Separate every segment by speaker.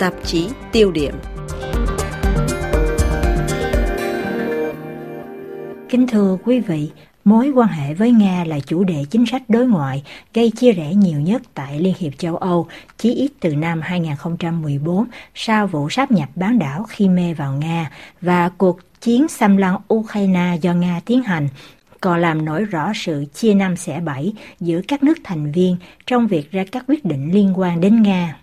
Speaker 1: tạp chí Tiêu điểm.
Speaker 2: Kính thưa quý vị, mối quan hệ với Nga là chủ đề chính sách đối ngoại gây chia rẽ nhiều nhất tại Liên hiệp châu Âu, chí ít từ năm 2014 sau vụ sáp nhập bán đảo Crimea vào Nga và cuộc chiến xâm lăng Ukraine do Nga tiến hành còn làm nổi rõ sự chia năm xẻ bảy giữa các nước thành viên trong việc ra các quyết định liên quan đến Nga.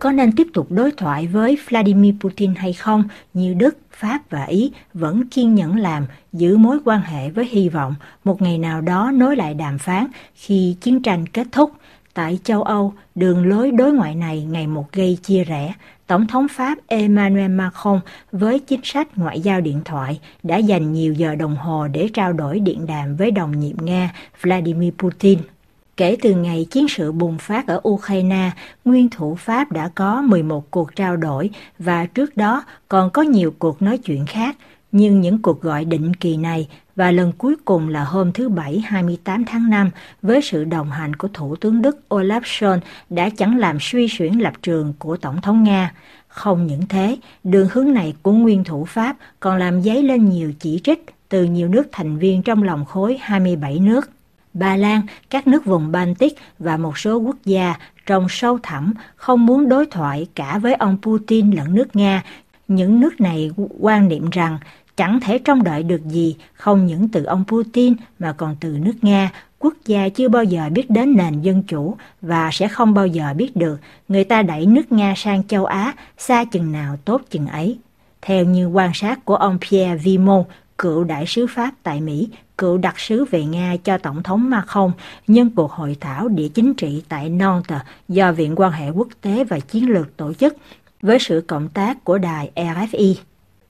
Speaker 2: Có nên tiếp tục đối thoại với Vladimir Putin hay không như Đức, Pháp và Ý vẫn kiên nhẫn làm, giữ mối quan hệ với hy vọng một ngày nào đó nối lại đàm phán khi chiến tranh kết thúc. Tại châu Âu, đường lối đối ngoại này ngày một gây chia rẽ. Tổng thống Pháp Emmanuel Macron với chính sách ngoại giao điện thoại đã dành nhiều giờ đồng hồ để trao đổi điện đàm với đồng nhiệm Nga Vladimir Putin. Kể từ ngày chiến sự bùng phát ở Ukraine, nguyên thủ Pháp đã có 11 cuộc trao đổi và trước đó còn có nhiều cuộc nói chuyện khác. Nhưng những cuộc gọi định kỳ này và lần cuối cùng là hôm thứ Bảy 28 tháng 5 với sự đồng hành của Thủ tướng Đức Olaf Scholz đã chẳng làm suy xuyển lập trường của Tổng thống Nga. Không những thế, đường hướng này của nguyên thủ Pháp còn làm dấy lên nhiều chỉ trích từ nhiều nước thành viên trong lòng khối 27 nước. Ba Lan, các nước vùng Baltic và một số quốc gia trong sâu thẳm không muốn đối thoại cả với ông Putin lẫn nước Nga. Những nước này quan niệm rằng chẳng thể trông đợi được gì không những từ ông Putin mà còn từ nước Nga, quốc gia chưa bao giờ biết đến nền dân chủ và sẽ không bao giờ biết được người ta đẩy nước Nga sang châu Á xa chừng nào tốt chừng ấy. Theo như quan sát của ông Pierre Vimon, cựu đại sứ Pháp tại Mỹ, cựu đặc sứ về Nga cho Tổng thống Macron nhân cuộc hội thảo địa chính trị tại Nantes do Viện quan hệ quốc tế và chiến lược tổ chức với sự cộng tác của đài RFI.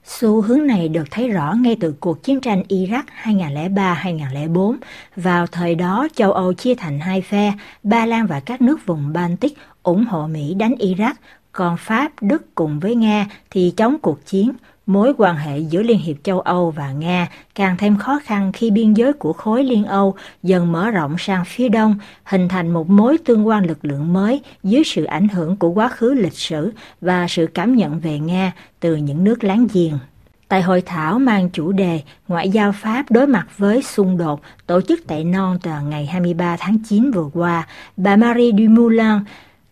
Speaker 2: Xu hướng này được thấy rõ ngay từ cuộc chiến tranh Iraq 2003-2004. Vào thời đó, châu Âu chia thành hai phe, Ba Lan và các nước vùng Baltic ủng hộ Mỹ đánh Iraq, còn Pháp, Đức cùng với Nga thì chống cuộc chiến. Mối quan hệ giữa Liên hiệp châu Âu và Nga càng thêm khó khăn khi biên giới của khối Liên Âu dần mở rộng sang phía đông, hình thành một mối tương quan lực lượng mới dưới sự ảnh hưởng của quá khứ lịch sử và sự cảm nhận về Nga từ những nước láng giềng. Tại hội thảo mang chủ đề Ngoại giao Pháp đối mặt với xung đột tổ chức tại Nantes ngày 23 tháng 9 vừa qua, bà Marie Dumoulin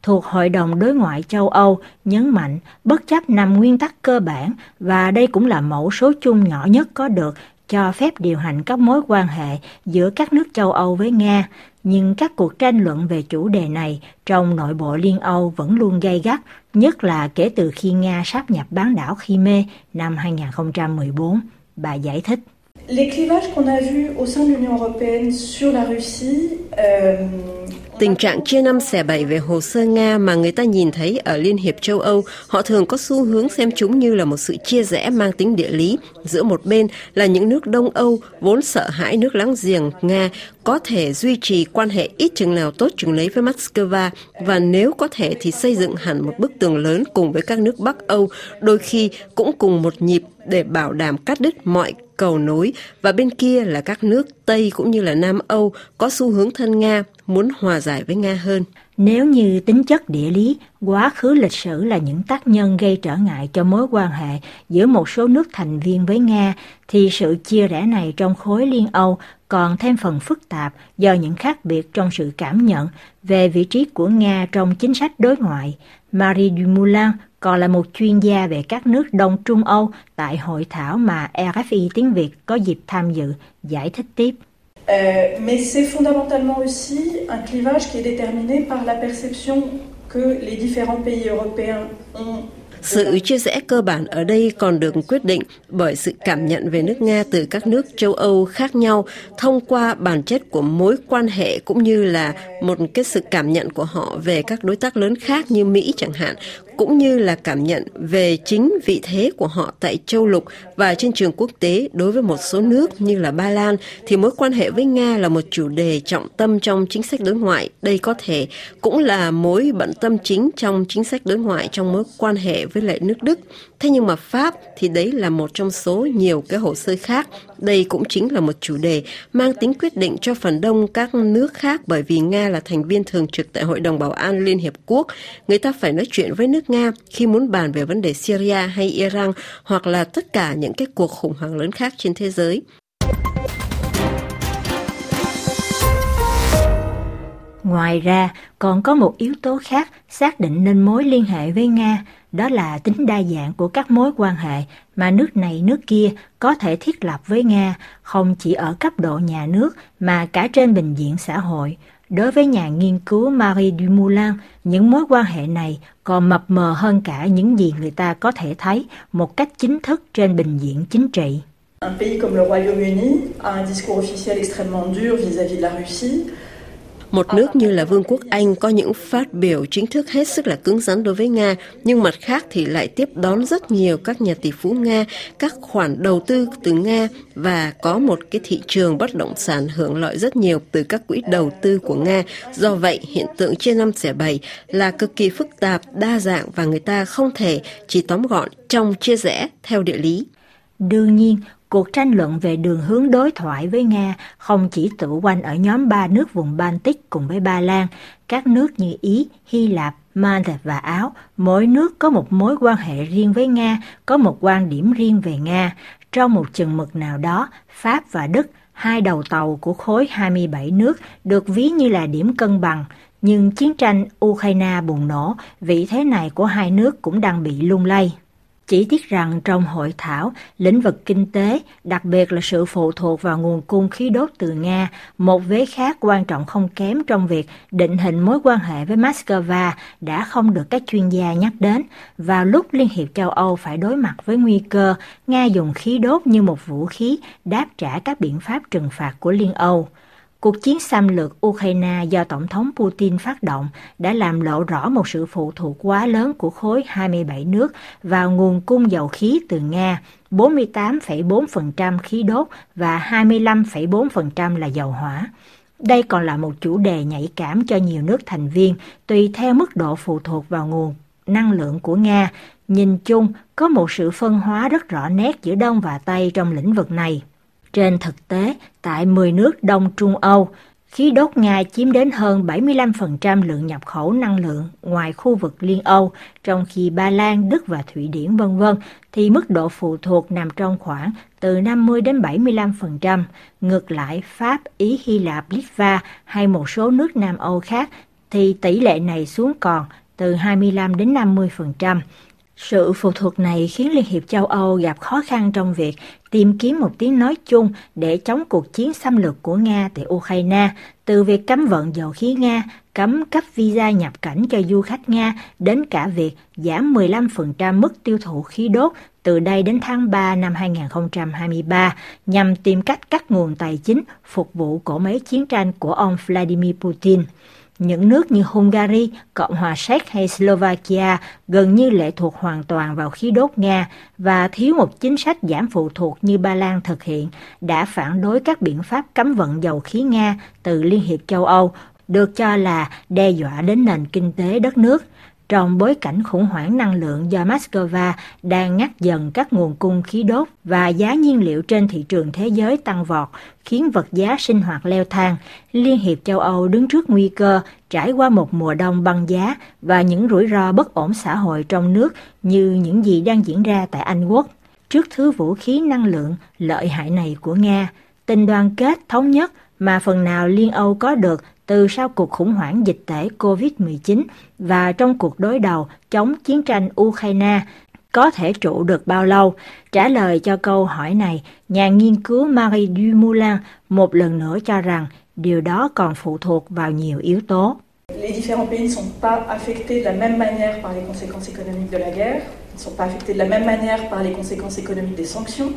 Speaker 2: thuộc Hội đồng Đối ngoại châu Âu nhấn mạnh bất chấp năm nguyên tắc cơ bản và đây cũng là mẫu số chung nhỏ nhất có được cho phép điều hành các mối quan hệ giữa các nước châu Âu với Nga, nhưng các cuộc tranh luận về chủ đề này trong nội bộ Liên Âu vẫn luôn gay gắt, nhất là kể từ khi Nga sáp nhập bán đảo Crimea năm 2014. Bà giải thích. Les clivages qu'on a vus au sein de l'Union européenne sur la Russie
Speaker 1: euh, Tình trạng chia năm xẻ bảy về hồ sơ Nga mà người ta nhìn thấy ở Liên hiệp châu Âu, họ thường có xu hướng xem chúng như là một sự chia rẽ mang tính địa lý. Giữa một bên là những nước Đông Âu vốn sợ hãi nước láng giềng Nga có thể duy trì quan hệ ít chừng nào tốt chừng lấy với Moscow và nếu có thể thì xây dựng hẳn một bức tường lớn cùng với các nước Bắc Âu, đôi khi cũng cùng một nhịp để bảo đảm cắt đứt mọi cầu nối và bên kia là các nước Tây cũng như là Nam Âu có xu hướng thân Nga muốn hòa giải với Nga hơn.
Speaker 2: Nếu như tính chất địa lý, quá khứ lịch sử là những tác nhân gây trở ngại cho mối quan hệ giữa một số nước thành viên với Nga, thì sự chia rẽ này trong khối Liên Âu còn thêm phần phức tạp do những khác biệt trong sự cảm nhận về vị trí của Nga trong chính sách đối ngoại. Marie Dumoulin còn là một chuyên gia về các nước Đông Trung Âu tại hội thảo mà RFI tiếng Việt có dịp tham dự, giải thích tiếp.
Speaker 3: Euh, mais c'est fondamentalement aussi un clivage qui est déterminé par la perception que les différents pays européens ont
Speaker 1: sự chia rẽ cơ bản ở đây còn được quyết định bởi sự cảm nhận về nước Nga từ các nước châu Âu khác nhau thông qua bản chất của mối quan hệ cũng như là một cái sự cảm nhận của họ về các đối tác lớn khác như Mỹ chẳng hạn cũng như là cảm nhận về chính vị thế của họ tại châu lục và trên trường quốc tế đối với một số nước như là Ba Lan, thì mối quan hệ với Nga là một chủ đề trọng tâm trong chính sách đối ngoại. Đây có thể cũng là mối bận tâm chính trong chính sách đối ngoại trong mối quan hệ với lại nước Đức. Thế nhưng mà Pháp thì đấy là một trong số nhiều cái hồ sơ khác. Đây cũng chính là một chủ đề mang tính quyết định cho phần đông các nước khác bởi vì Nga là thành viên thường trực tại Hội đồng Bảo an Liên Hiệp Quốc. Người ta phải nói chuyện với nước Nga khi muốn bàn về vấn đề Syria hay Iran hoặc là tất cả những cái cuộc khủng hoảng lớn khác trên thế giới.
Speaker 2: Ngoài ra, còn có một yếu tố khác xác định nên mối liên hệ với Nga, đó là tính đa dạng của các mối quan hệ mà nước này nước kia có thể thiết lập với Nga, không chỉ ở cấp độ nhà nước mà cả trên bình diện xã hội. Đối với nhà nghiên cứu Marie Dumoulin, những mối quan hệ này còn mập mờ hơn cả những gì người ta có thể thấy một cách chính thức trên bình diện chính trị.
Speaker 3: Un pays comme le Royaume-Uni a un discours officiel extrêmement dur vis-à-vis de la Russie.
Speaker 1: Một nước như là Vương quốc Anh có những phát biểu chính thức hết sức là cứng rắn đối với Nga, nhưng mặt khác thì lại tiếp đón rất nhiều các nhà tỷ phú Nga, các khoản đầu tư từ Nga và có một cái thị trường bất động sản hưởng lợi rất nhiều từ các quỹ đầu tư của Nga. Do vậy, hiện tượng chia năm xẻ bảy là cực kỳ phức tạp, đa dạng và người ta không thể chỉ tóm gọn trong chia rẽ theo địa lý.
Speaker 2: Đương nhiên, Cuộc tranh luận về đường hướng đối thoại với Nga không chỉ tự quanh ở nhóm ba nước vùng Baltic cùng với Ba Lan, các nước như Ý, Hy Lạp, Malta và Áo, mỗi nước có một mối quan hệ riêng với Nga, có một quan điểm riêng về Nga. Trong một chừng mực nào đó, Pháp và Đức, hai đầu tàu của khối 27 nước, được ví như là điểm cân bằng. Nhưng chiến tranh Ukraine bùng nổ, vị thế này của hai nước cũng đang bị lung lay. Chỉ tiếc rằng trong hội thảo, lĩnh vực kinh tế, đặc biệt là sự phụ thuộc vào nguồn cung khí đốt từ Nga, một vế khác quan trọng không kém trong việc định hình mối quan hệ với Moscow đã không được các chuyên gia nhắc đến. Vào lúc Liên hiệp châu Âu phải đối mặt với nguy cơ Nga dùng khí đốt như một vũ khí đáp trả các biện pháp trừng phạt của Liên Âu. Cuộc chiến xâm lược Ukraine do Tổng thống Putin phát động đã làm lộ rõ một sự phụ thuộc quá lớn của khối 27 nước vào nguồn cung dầu khí từ Nga, 48,4% khí đốt và 25,4% là dầu hỏa. Đây còn là một chủ đề nhạy cảm cho nhiều nước thành viên tùy theo mức độ phụ thuộc vào nguồn năng lượng của Nga. Nhìn chung, có một sự phân hóa rất rõ nét giữa Đông và Tây trong lĩnh vực này. Trên thực tế, tại 10 nước Đông Trung Âu, khí đốt Nga chiếm đến hơn 75% lượng nhập khẩu năng lượng ngoài khu vực Liên Âu, trong khi Ba Lan, Đức và Thụy Điển vân vân thì mức độ phụ thuộc nằm trong khoảng từ 50 đến 75%. Ngược lại, Pháp, Ý, Hy Lạp, Litva hay một số nước Nam Âu khác thì tỷ lệ này xuống còn từ 25 đến 50%. Sự phụ thuộc này khiến Liên hiệp châu Âu gặp khó khăn trong việc tìm kiếm một tiếng nói chung để chống cuộc chiến xâm lược của Nga tại Ukraine, từ việc cấm vận dầu khí Nga, cấm cấp visa nhập cảnh cho du khách Nga, đến cả việc giảm 15% mức tiêu thụ khí đốt từ đây đến tháng 3 năm 2023 nhằm tìm cách cắt nguồn tài chính phục vụ cổ máy chiến tranh của ông Vladimir Putin. Những nước như Hungary, Cộng hòa Séc hay Slovakia gần như lệ thuộc hoàn toàn vào khí đốt Nga và thiếu một chính sách giảm phụ thuộc như Ba Lan thực hiện, đã phản đối các biện pháp cấm vận dầu khí Nga từ Liên hiệp châu Âu, được cho là đe dọa đến nền kinh tế đất nước trong bối cảnh khủng hoảng năng lượng do Moscow đang ngắt dần các nguồn cung khí đốt và giá nhiên liệu trên thị trường thế giới tăng vọt, khiến vật giá sinh hoạt leo thang, Liên hiệp châu Âu đứng trước nguy cơ trải qua một mùa đông băng giá và những rủi ro bất ổn xã hội trong nước như những gì đang diễn ra tại Anh Quốc. Trước thứ vũ khí năng lượng lợi hại này của Nga, tình đoàn kết thống nhất mà phần nào Liên Âu có được từ sau cuộc khủng hoảng dịch tễ COVID-19 và trong cuộc đối đầu chống chiến tranh Ukraine có thể trụ được bao lâu? Trả lời cho câu hỏi này, nhà nghiên cứu Marie Dumoulin một lần nữa cho rằng điều đó còn phụ thuộc vào nhiều yếu tố.
Speaker 3: Les différents pays ne sont pas affectés de la même manière par les conséquences économiques de la guerre, ne sont pas affectés de la même manière par les conséquences économiques des sanctions.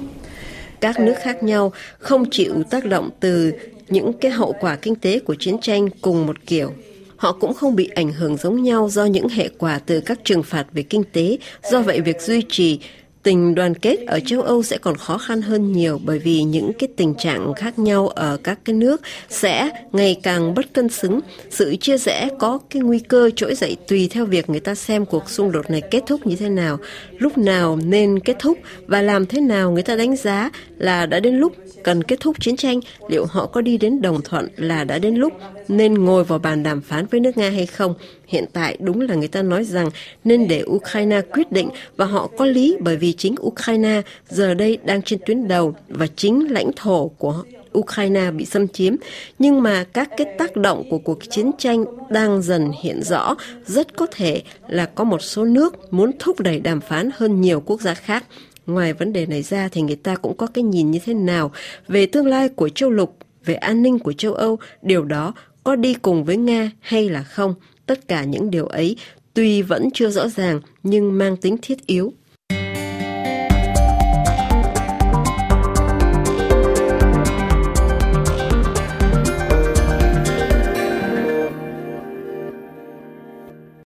Speaker 1: Các nước khác nhau không chịu tác động từ những cái hậu quả kinh tế của chiến tranh cùng một kiểu. Họ cũng không bị ảnh hưởng giống nhau do những hệ quả từ các trừng phạt về kinh tế. Do vậy, việc duy trì tình đoàn kết ở châu Âu sẽ còn khó khăn hơn nhiều bởi vì những cái tình trạng khác nhau ở các cái nước sẽ ngày càng bất cân xứng. Sự chia rẽ có cái nguy cơ trỗi dậy tùy theo việc người ta xem cuộc xung đột này kết thúc như thế nào, lúc nào nên kết thúc và làm thế nào người ta đánh giá là đã đến lúc cần kết thúc chiến tranh, liệu họ có đi đến đồng thuận là đã đến lúc nên ngồi vào bàn đàm phán với nước Nga hay không. Hiện tại đúng là người ta nói rằng nên để Ukraine quyết định và họ có lý bởi vì chính Ukraine giờ đây đang trên tuyến đầu và chính lãnh thổ của Ukraine bị xâm chiếm, nhưng mà các cái tác động của cuộc chiến tranh đang dần hiện rõ, rất có thể là có một số nước muốn thúc đẩy đàm phán hơn nhiều quốc gia khác. Ngoài vấn đề này ra thì người ta cũng có cái nhìn như thế nào về tương lai của châu lục, về an ninh của châu Âu, điều đó có đi cùng với Nga hay là không? Tất cả những điều ấy, tuy vẫn chưa rõ ràng nhưng mang tính thiết yếu.